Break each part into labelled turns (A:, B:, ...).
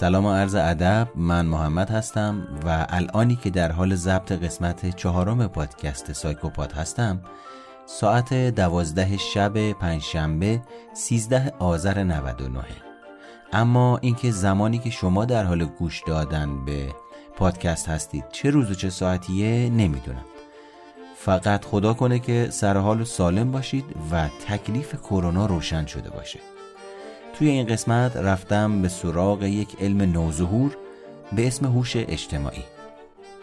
A: سلام و عرض ادب من محمد هستم و الانی که در حال ضبط قسمت چهارم پادکست سایکوپات هستم. ساعت دوازده شب پنجشنبه 13 آذر 99 اما اینکه زمانی که شما در حال گوش دادن به پادکست هستید چه روز و چه ساعتیه نمی‌دونم. فقط خدا کنه که سر حال سالم باشید و تکلیف کرونا روشن شده باشه. توی این قسمت رفتم به سراغ یک علم نوظهور به اسم هوش اجتماعی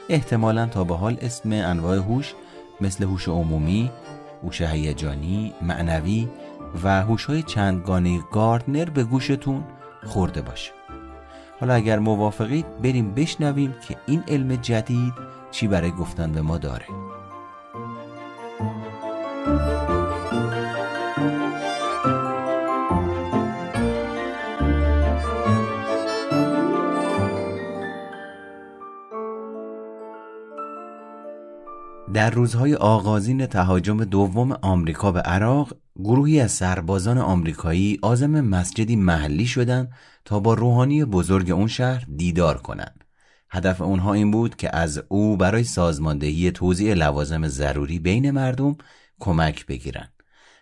A: احتمالا تا به حال اسم انواع هوش مثل هوش عمومی، هوش هیجانی، معنوی و هوش‌های چندگانه گاردنر به گوشتون خورده باشه. حالا اگر موافقید بریم بشنویم که این علم جدید چی برای گفتن به ما داره. در روزهای آغازین تهاجم دوم آمریکا به عراق گروهی از سربازان آمریکایی عازم مسجدی محلی شدند تا با روحانی بزرگ اون شهر دیدار کنند. هدف اونها این بود که از او برای سازماندهی توزیع لوازم ضروری بین مردم کمک بگیرند.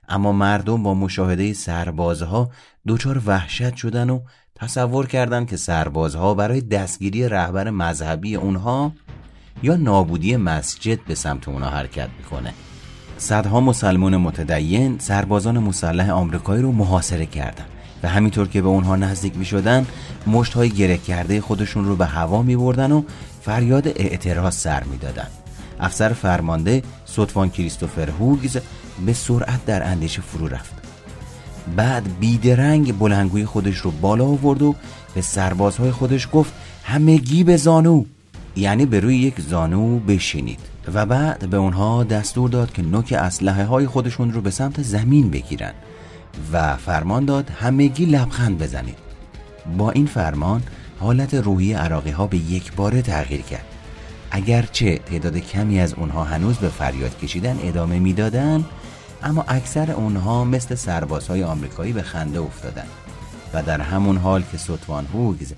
A: اما مردم با مشاهده سربازها دچار وحشت شدن و تصور کردند که سربازها برای دستگیری رهبر مذهبی اونها یا نابودی مسجد به سمت اونا حرکت می‌کنه. صدها مسلمان متدین سربازان مسلح آمریکایی رو محاصره کردند و همینطور که به اونها نزدیک می شدن مشت های گره کرده خودشون رو به هوا می بردن و فریاد اعتراض سر می دادن. افسر فرمانده سطفان کریستوفر هوگز به سرعت در اندیشه فرو رفت. بعد بیدرنگ بلنگوی خودش رو بالا آورد و به سربازهای خودش گفت همگی به زانو. یعنی به روی یک زانو بشینید. و بعد به اونها دستور داد که نوک اسلحه های خودشون رو به سمت زمین بگیرن. و فرمان داد همگی لبخند بزنید. با این فرمان حالت روحی عراقی ها به یک باره تغییر کرد. اگرچه تعداد کمی از اونها هنوز به فریاد کشیدن ادامه می‌دادند اما اکثر اونها مثل سربازهای آمریکایی به خنده افتادند و در همون حال که سطوان هوگز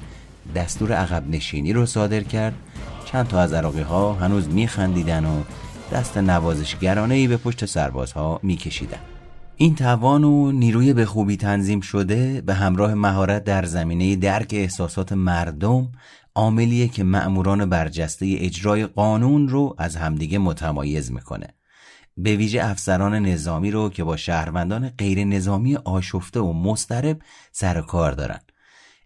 A: دستور عقب نشینی رو صادر کرد چند تا از عراقی ها هنوز میخندیدن و دست نوازشگرانه ای به پشت سربازها میکشیدن. این توان و نیروی به خوبی تنظیم شده به همراه مهارت در زمینه درک احساسات مردم عاملیه که مأموران برجسته اجرای قانون رو از همدیگه متمایز می‌کنه. به ویژه افسران نظامی رو که با شهروندان غیر نظامی آشفته و مسترب سر کار دارن.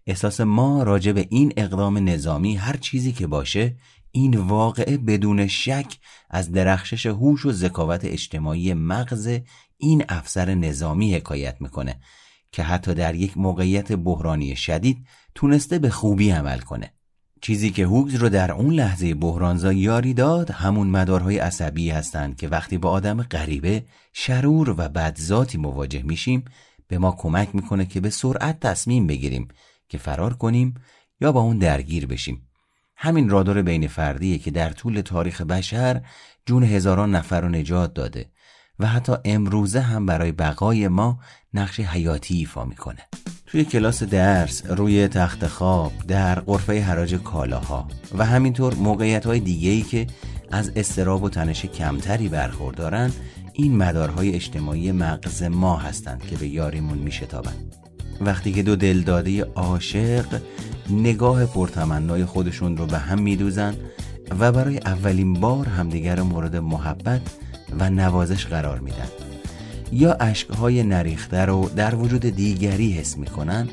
A: احساس ما راجع به این اقدام نظامی هر چیزی که باشه این واقعه بدون شک از درخشش هوش و ذکاوت اجتماعی مغز این افسر نظامی حکایت می‌کنه که حتی در یک موقعیت بحرانی شدید تونسته به خوبی عمل کنه. چیزی که هوگز رو در اون لحظه بحرانزا یاری داد همون مدارهای عصبی هستند که وقتی با آدم غریبه شرور و بدذاتی مواجه میشیم به ما کمک می‌کنه که به سرعت تصمیم بگیریم که فرار کنیم یا با اون درگیر بشیم. همین رادار بین فردیه که در طول تاریخ بشر جون هزاران نفر رو نجات داده و حتی امروزه هم برای بقای ما نقش حیاتی ایفا می‌کنه. توی کلاس درس روی تخت خواب در قرفه حراج کالاها و همینطور موقعیت های دیگه ای که از استراب و تنش کمتری برخوردارن این مدارهای اجتماعی مغز ما هستند که به یاریمون میشتابند وقتی که دو دلداده عاشق نگاه پرتمنای خودشون رو به هم میدوزن و برای اولین بار همدیگر مورد محبت و نوازش قرار میدن. یا اشکهای نریخته رو در وجود دیگری حس می‌کنن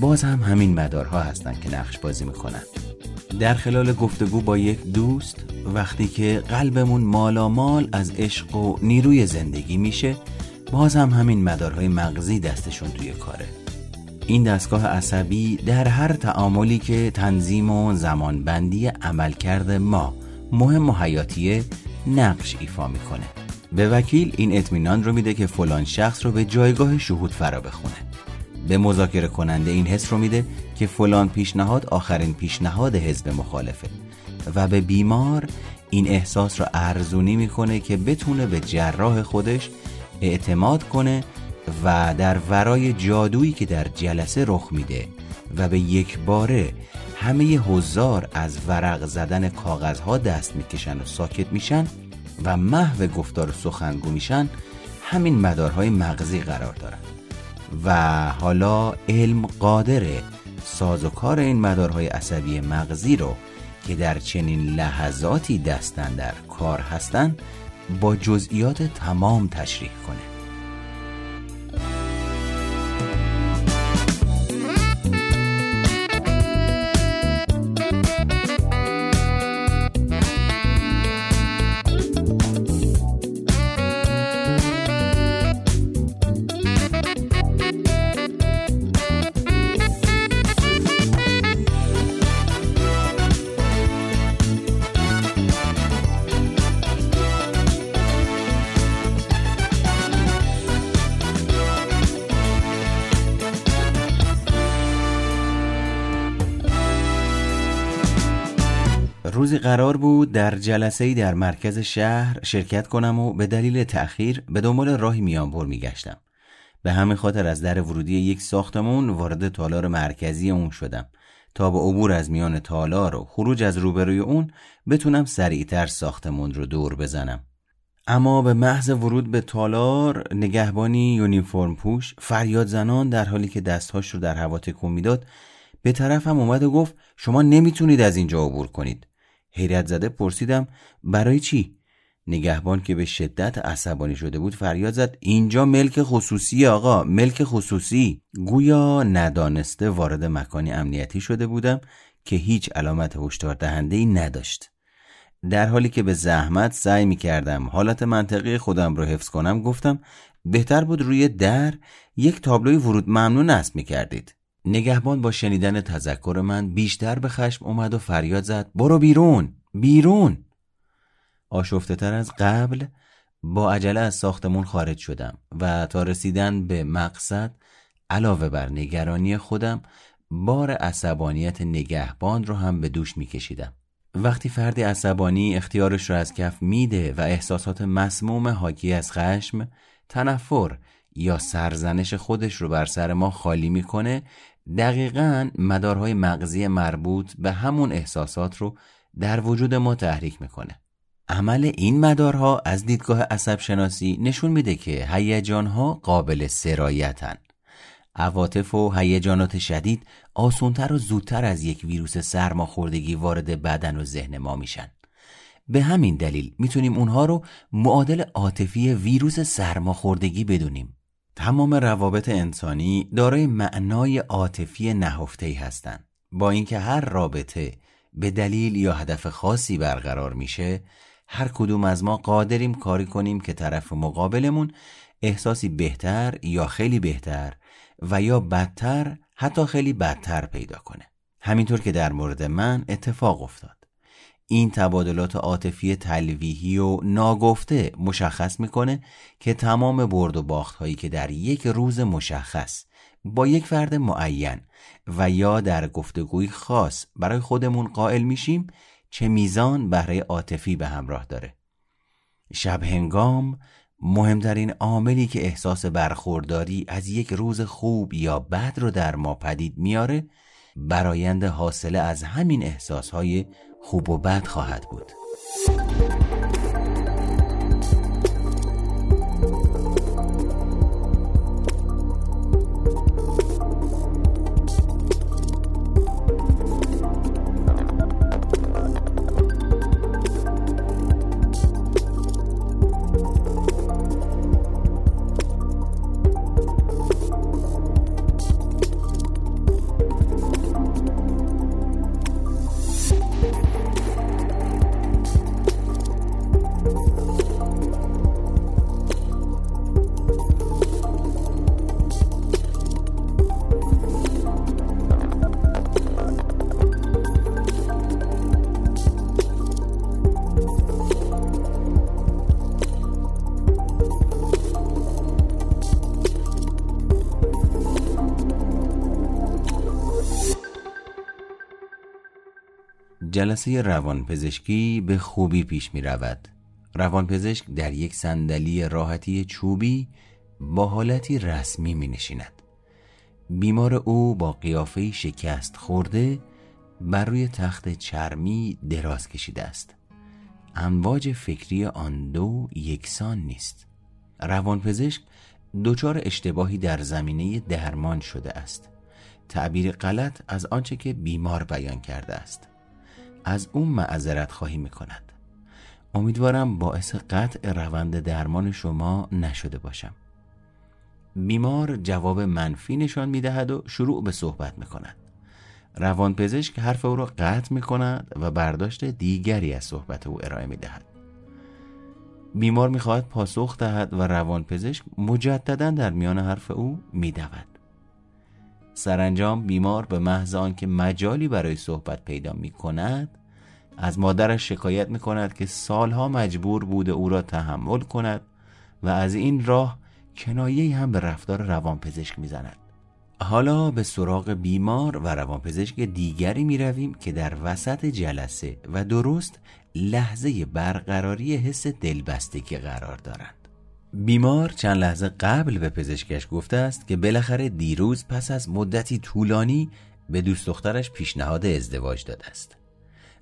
A: باز هم همین مدارها هستند که نقش بازی می‌کنن. در خلال گفتگو با یک دوست وقتی که قلبمون مالامال از عشق و نیروی زندگی میشه باز هم همین مدارهای مغزی دستشون توی کاره. این دستگاه عصبی در هر تعاملی که تنظیم و زمانبندی عملکرد ما مهم و حیاتیه نقش ایفا می‌کنه. به وکیل این اطمینان رو میده که فلان شخص رو به جایگاه شهود فرا بخونه. به مذاکره کننده این حس رو میده که فلان پیشنهاد آخرین پیشنهاد حزب مخالفه. و به بیمار این احساس رو ارزونی می‌کنه که بتونه به جراح خودش اعتماد کنه و در ورای جادویی که در جلسه رخ میده و به یک باره همه حضار از ورق زدن کاغذها دست می‌کشن و ساکت میشن و محو گفتار سخنگو میشن همین مدارهای مغزی قرار دارن. و حالا علم قادره سازوکار این مدارهای عصبی مغزی رو که در چنین لحظاتی دستن در کار هستند با جزئیات تمام تشریح کنه. روزی قرار بود در جلسه در مرکز شهر شرکت کنم و به دلیل تأخیر به دنبال راهی میانبر میگشتم. به همین خاطر از در ورودی یک ساختمون وارد تالار مرکزی اون شدم تا با عبور از میان تالار و خروج از روبروی اون بتونم سریعتر ساختمون رو دور بزنم. اما به محض ورود به تالار نگهبانی یونیفرم پوش فریاد زنان در حالی که دستهاش رو در هوا تکون می‌داد به طرفم اومد و گفت شما نمی‌تونید از اینجا عبور کنید حیرت زده پرسیدم برای چی؟ نگهبان که به شدت عصبانی شده بود فریاد زد اینجا ملک خصوصی آقا ملک خصوصی. گویا ندانسته وارد مکانی امنیتی شده بودم که هیچ علامت هشدار دهنده ای نداشت. در حالی که به زحمت سعی می کردم حالت منطقی خودم رو حفظ کنم گفتم بهتر بود روی در یک تابلوی ورود ممنون نصب می کردید نگهبان با شنیدن تذکر من بیشتر به خشم اومد و فریاد زد برو بیرون بیرون. آشفته تر از قبل با عجله از ساختمون خارج شدم و تا رسیدن به مقصد علاوه بر نگرانی خودم بار عصبانیت نگهبان رو هم به دوش میکشیدم. وقتی فردی عصبانی اختیارش رو از کف میده و احساسات مسموم حاکی از خشم تنفر یا سرزنش خودش رو بر سر ما خالی می‌کنه دقیقا مدارهای مغزی مربوط به همون احساسات رو در وجود ما تحریک می‌کنه. عمل این مدارها از دیدگاه عصب شناسی نشون میده که هیجانها قابل سرایتن. عواطف و هیجانات شدید آسونتر و زودتر از یک ویروس سرماخوردگی وارد بدن و ذهن ما میشن. به همین دلیل می‌تونیم اونها رو معادل عاطفی ویروس سرماخوردگی بدونیم. تمام روابط انسانی دارای معنای عاطفی نهفته هستند. با اینکه هر رابطه به دلیل یا هدف خاصی برقرار میشه هر کدوم از ما قادریم کاری کنیم که طرف مقابلمون احساسی بهتر یا خیلی بهتر و یا بدتر حتی خیلی بدتر پیدا کنه. همینطور که در مورد من اتفاق افتاد. این تبادلات عاطفی تلویحی و ناگفته مشخص می‌کنه که تمام برد و باخت هایی که در یک روز مشخص با یک فرد معین و یا در گفتگوی خاص برای خودمون قائل میشیم چه میزان بهره عاطفی به همراه داره. شب هنگام مهمترین عاملی که احساس برخورداری از یک روز خوب یا بد رو در ما پدید میاره برایند حاصله از همین احساسهای خوب و بد خواهد بود. جلسه روانپزشکی به خوبی پیش می رود. روانپزشک در یک صندلی راحتی چوبی با حالتی رسمی می نشیند. بیمار او با قیافه شکست خورده بر روی تخت چرمی دراز کشیده است امواج فکری آن دو یکسان نیست روانپزشک دچار اشتباهی در زمینه درمان شده است تعبیر غلط از آنچه که بیمار بیان کرده است از اون معذرت خواهی می کند امیدوارم باعث قطع روند درمان شما نشده باشم. بیمار جواب منفی نشان می دهد و شروع به صحبت می کند روانپزشک حرف او را قطع می کند و برداشت دیگری از صحبت او ارائه می دهد بیمار می خواهد پاسخ دهد و روانپزشک مجددا در میان حرف او می دود. سرانجام بیمار به محض آنکه مجالی برای صحبت پیدا می کند از مادرش شکایت می کند که سالها مجبور بوده او را تحمل کند و از این راه کنایه هم به رفتار روانپزشک می زند. حالا به سراغ بیمار و روانپزشک دیگری می رویم که در وسط جلسه و درست لحظه برقراری حس دلبستگی قرار دارند. بیمار چند لحظه قبل به پزشکش گفته است که بالاخره دیروز پس از مدتی طولانی به دوست دخترش پیشنهاد ازدواج داده است.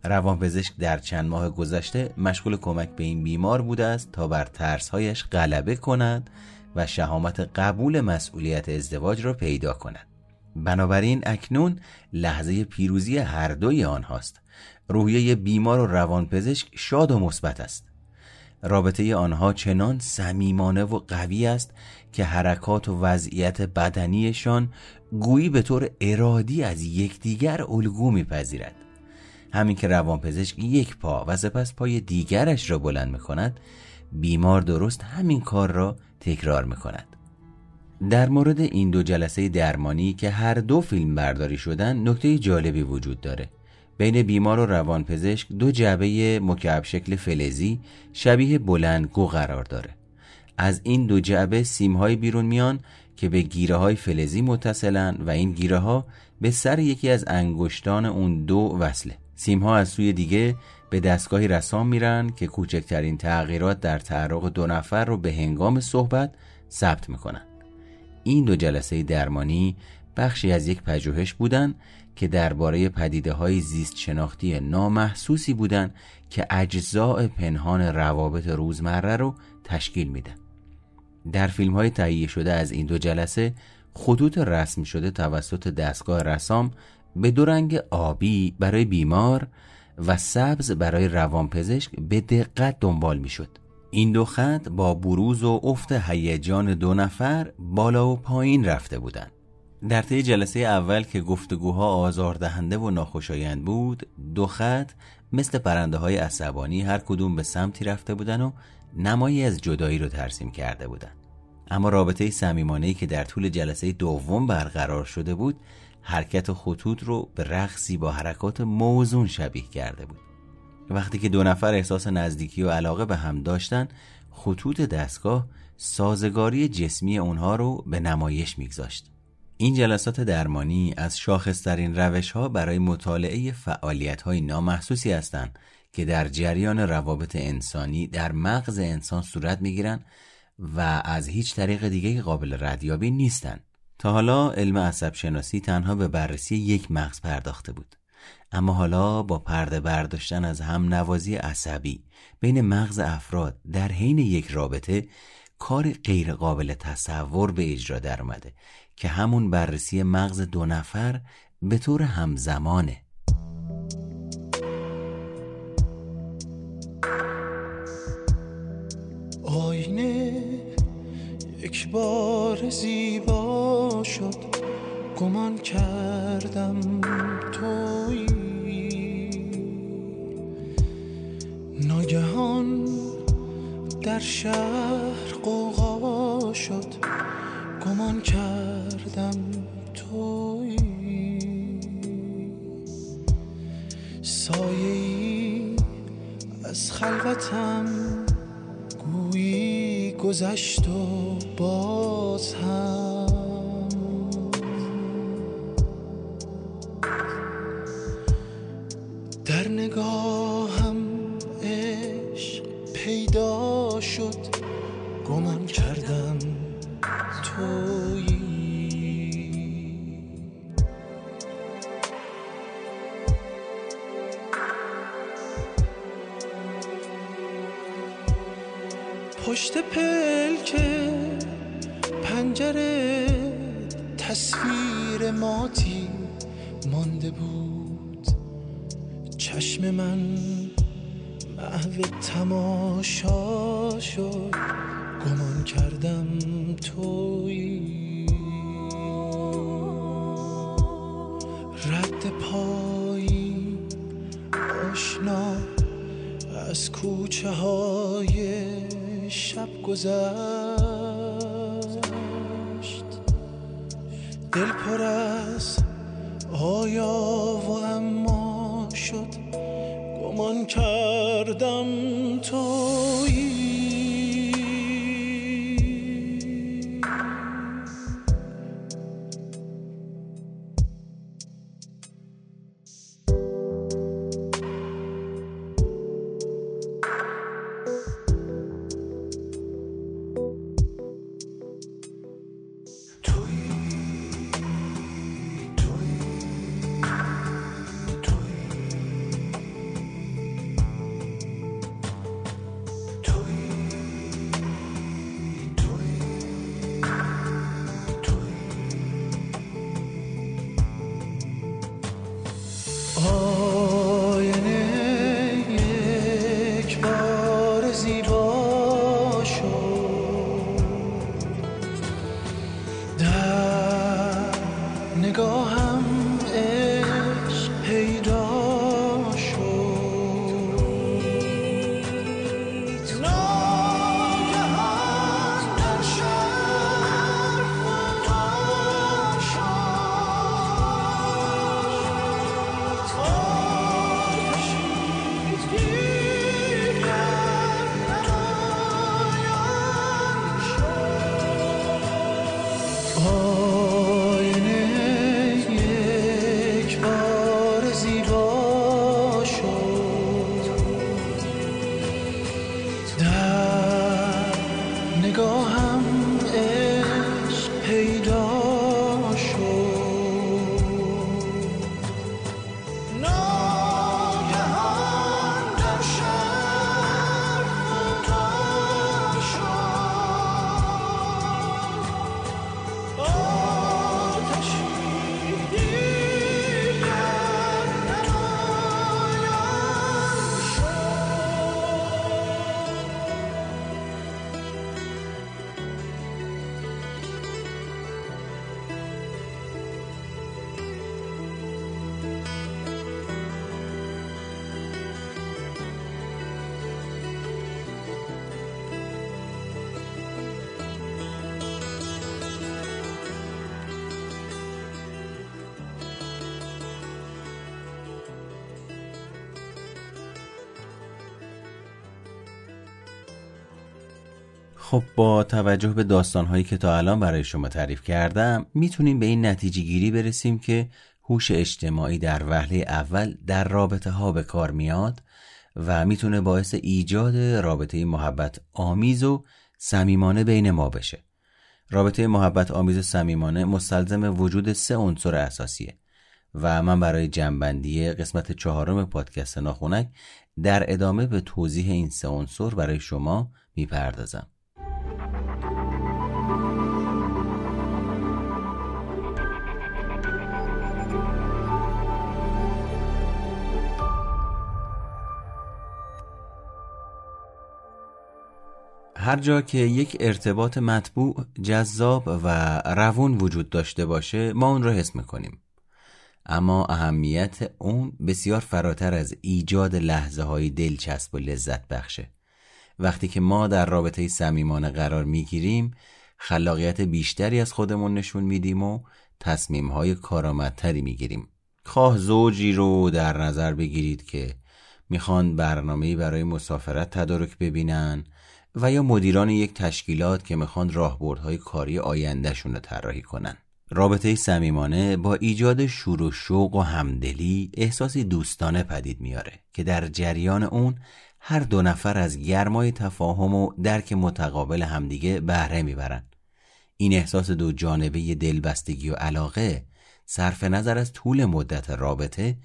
A: روانپزشک در چند ماه گذشته مشغول کمک به این بیمار بوده است تا بر ترسهایش غلبه کند و شهامت قبول مسئولیت ازدواج را پیدا کند. بنابراین اکنون لحظه پیروزی هر دوی آنهاست. روحیه بیمار و روانپزشک شاد و مثبت است. رابطه آنها چنان صمیمانه و قوی است که حرکات و وضعیت بدنیشان گویی به طور ارادی از یکدیگر الگو میپذیرد. همین که روانپزشک یک پا و سپس پای دیگرش را بلند می کند بیمار درست همین کار را تکرار می کند در مورد این دو جلسه درمانی که هر دو فیلم برداری شدن نکته جالبی وجود داره. بین بیمار و روانپزشک دو جعبه مکعب شکل فلزی شبیه بلندگو قرار داره. از این دو جعبه سیمهای بیرون میان که به گیره های فلزی متصلن و این گیره ها به سر یکی از انگشتان اون دو وصله. سیم ها از سوی دیگه به دستگاهی رسام میرن که کوچکترین تغییرات در تعرق دو نفر رو به هنگام صحبت ثبت می‌کنن. این دو جلسه درمانی بخشی از یک پژوهش بودن که درباره پدیده های زیست شناختی نامحسوسی بودند که اجزاء پنهان روابط روزمره رو تشکیل میدن. در فیلم های تهیه شده از این دو جلسه خطوط رسم شده توسط دستگاه رسام به دو رنگ آبی برای بیمار و سبز برای روانپزشک به دقت دنبال می‌شد. این دو خط با بروز و افت هیجان دو نفر بالا و پایین رفته بودند. در طی جلسه اول که گفتگوها آزاردهنده و ناخوشایند بود دو خط مثل پرنده های عصبانی هر کدوم به سمتی رفته بودن و نمایی از جدایی رو ترسیم کرده بودن. اما رابطه صمیمانه‌ای که در طول جلسه دوم برقرار شده بود حرکت خطوط رو به رقصی با حرکات موزون شبیه کرده بود. وقتی که دو نفر احساس نزدیکی و علاقه به هم داشتن خطوط دستگاه سازگاری جسمی اونها رو به نمایش میگذاشت. این جلسات درمانی از شاخصترین روش ها برای مطالعه فعالیت های نامحسوسی هستند که در جریان روابط انسانی در مغز انسان صورت می گیرن و از هیچ طریق دیگه قابل ردیابی نیستند. تا حالا علم عصب شناسی تنها به بررسی یک مغز پرداخته بود. اما حالا با پرده برداشتن از هم نوازی عصبی بین مغز افراد در حین یک رابطه کار غیرقابل تصور به اجرا در اومده که همون بررسی مغز دو نفر به طور همزمانه.
B: آینه یک بار زیبا شد. گمان کردم توی ناگهان در شهر قوقا شد. گمان کردم توی سایه از خلوتم گویی گذشت و باز هم محو تماشا شد. گمان کردم توی رد پایی آشنا از کوچه های شب گذشت. دل پر
A: خب با توجه به داستانهایی که تا الان برای شما تعریف کردم می‌تونیم به این نتیجه گیری برسیم که هوش اجتماعی در وهله اول در رابطه ها به کار میاد و می‌تونه باعث ایجاد رابطه محبت آمیز و صمیمانه بین ما بشه. رابطه محبت آمیز و صمیمانه مستلزم وجود سه عنصر اساسیه و من برای جنبندی قسمت چهارم پادکست ناخونک در ادامه به توضیح این سه عنصر برای شما می‌پردازم. هر جا که یک ارتباط مطبوع جذاب و روون وجود داشته باشه ما اون رو حس می‌کنیم. اما اهمیت اون بسیار فراتر از ایجاد لحظه های دلچسب و لذت بخشه. وقتی که ما در رابطه صمیمانه قرار می‌گیریم خلاقیت بیشتری از خودمون نشون میدیم و تصمیم های کارآمدتری می‌گیریم. خواه زوجی رو در نظر بگیرید که می‌خوان برنامه‌ای برای مسافرت تدارک ببینن و یا مدیران یک تشکیلات که می‌خوان راهبردهای کاری آیندهشون رو طراحی کنن. رابطه صمیمانه با ایجاد شور و شوق و همدلی احساسی دوستانه پدید میاره که در جریان اون هر دو نفر از گرمای تفاهم و درک متقابل همدیگه بهره می‌برن. این احساس دو جانبه دلبستگی و علاقه صرف نظر از طول مدت رابطه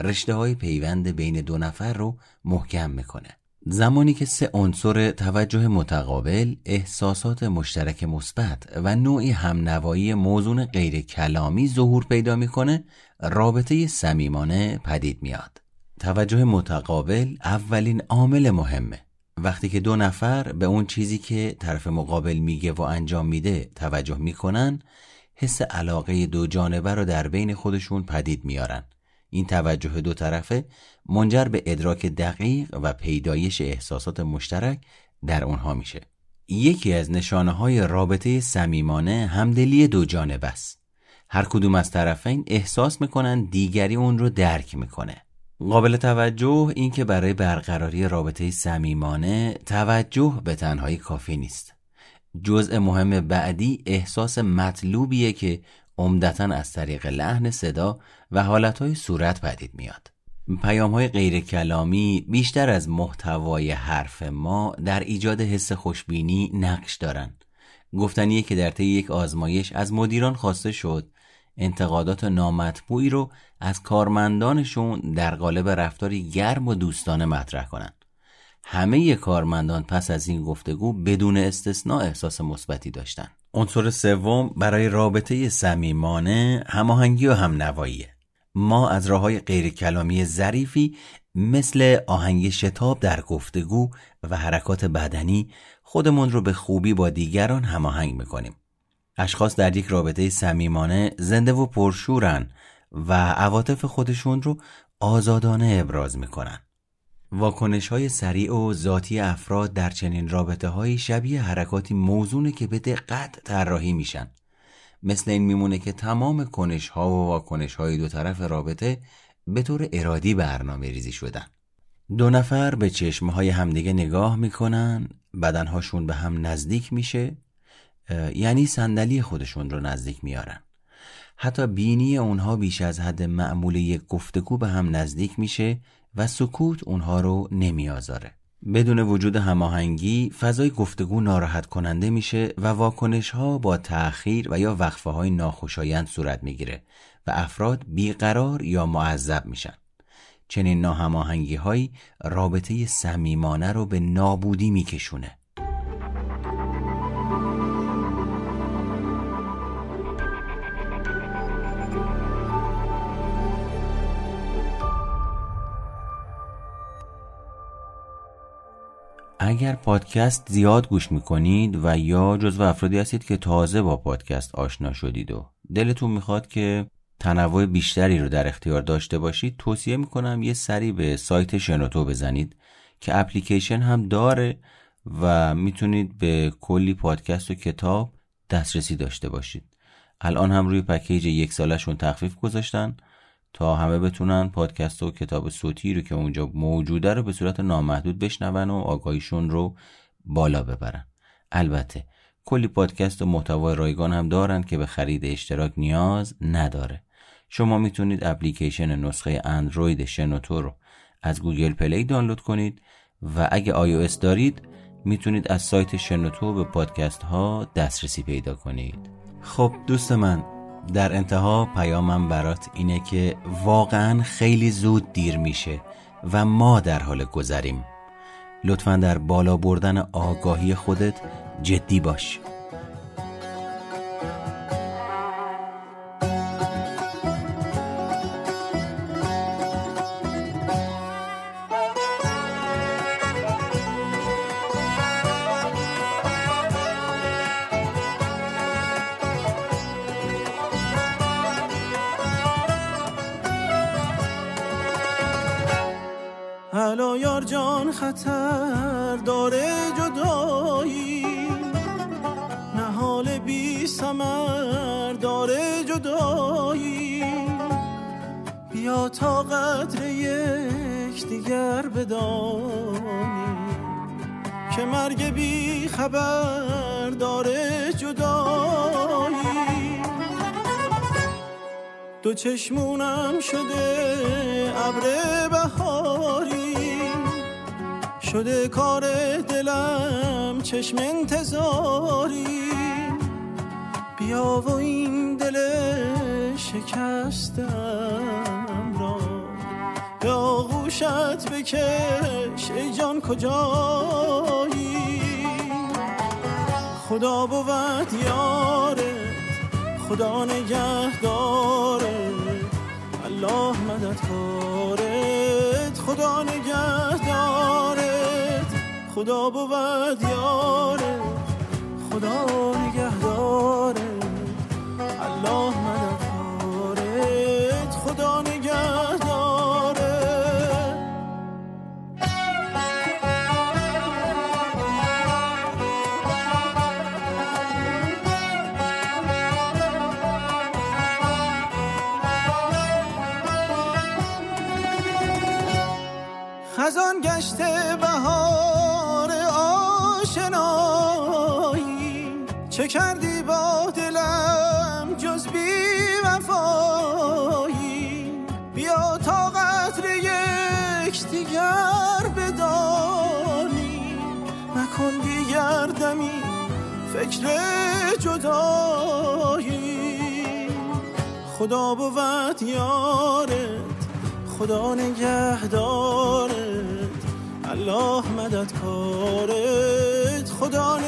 A: رشته های پیوند بین دو نفر رو محکم می‌کنه. زمانی که سه عنصر توجه متقابل، احساسات مشترک مثبت و نوعی همنوایی موزون غیر کلامی ظهور پیدا می‌کنه، رابطه صمیمانه پدید میاد. توجه متقابل اولین عامل مهمه. وقتی که دو نفر به اون چیزی که طرف مقابل میگه و انجام میده توجه می‌کنن، حس علاقه دو جانبه رو در بین خودشون پدید میارن. این توجه دو طرفه منجر به ادراک دقیق و پیدایش احساسات مشترک در اونها میشه. یکی از نشانه های رابطه صمیمانه همدلی دو جانب است. هر کدوم از طرفین احساس می‌کنن دیگری اون رو درک می‌کنه. قابل توجه این که برای برقراری رابطه صمیمانه توجه به تنهایی کافی نیست. جزء مهم بعدی احساس مطلوبیه که عمدتا از طریق لحن صدا و حالتهای صورت پدید میاد. پیام های غیر کلامی بیشتر از محتوای حرف ما در ایجاد حس خوشبینی نقش دارند. گفتنیه که در طی یک آزمایش از مدیران خواسته شد انتقادات نامطبوعی رو از کارمندانشون در قالب رفتاری گرم و دوستانه مطرح کنند. همه کارمندان پس از این گفتگو بدون استثناء احساس مثبتی داشتند. عنصر سوم برای رابطه صمیمانه هماهنگی و همنواییه. ما از راه های غیر کلامی ظریفی مثل آهنگ شتاب در گفتگو و حرکات بدنی خودمون رو به خوبی با دیگران هماهنگ می‌کنیم. اشخاص در یک رابطه صمیمانه زنده و پرشورن و عواطف خودشون رو آزادانه ابراز می‌کنن. واکنش های سریع و ذاتی افراد در چنین رابطه های شبیه حرکاتی موزونه که به دقت طراحی میشن. مثل این میمونه که تمام کنش ها و واکنش های دو طرف رابطه به طور ارادی برنامه ریزی شدن. دو نفر به چشمه های همدیگه نگاه می‌کنن بدنهاشون به هم نزدیک میشه یعنی صندلی خودشون رو نزدیک میارن حتی بینی اونها بیش از حد معمول یک گفتگو به هم نزدیک میشه و سکوت اونها رو نمیآزاره. بدون وجود هماهنگی فضای گفتگو ناراحت کننده میشه و واکنش ها با تأخیر و یا وقفه های ناخوشایند صورت می‌گیره و افراد بیقرار یا معذب میشن. چنین ناهماهنگی هایی رابطه صمیمانه رو به نابودی میکشونه. اگر پادکست زیاد گوش می‌کنید و یا جزو افرادی هستید که تازه با پادکست آشنا شدید و دلتون می‌خواد که تنوع بیشتری رو در اختیار داشته باشید توصیه می‌کنم یه سری به سایت شنوتو بزنید که اپلیکیشن هم داره و می‌تونید به کلی پادکست و کتاب دسترسی داشته باشید. الان هم روی پکیج یک سالشون تخفیف گذاشتن. تا همه بتونن پادکست و کتاب صوتی رو که اونجا موجوده رو به صورت نامحدود بشنون و آگاهیشون رو بالا ببرن. البته کلی پادکست و محتوای رایگان هم دارن که به خرید اشتراک نیاز نداره. شما می‌تونید اپلیکیشن نسخه اندروید شنوتو رو از گوگل پلی دانلود کنید و اگه iOS دارید می‌تونید از سایت شنوتو به پادکست ها دسترسی پیدا کنید. خب دوست من در انتها پیامم برات اینه که واقعا خیلی زود دیر میشه و ما در حال گذریم. لطفا در بالا بردن آگاهی خودت جدی باش.
B: چشمونم شده ابر بهاری. شده کار دلم چشم انتظاری. بیا و این دل شکستم را. به آغوشت بکش ای جان کجایی؟ خدا بود یارت خدا نگه داره الله مدد کارت خدا نگه دارت خدا بود یارت خدا نگه داره الله جدایی. خدا بود یارت خدا نگه دارد الله مدد کارت خدا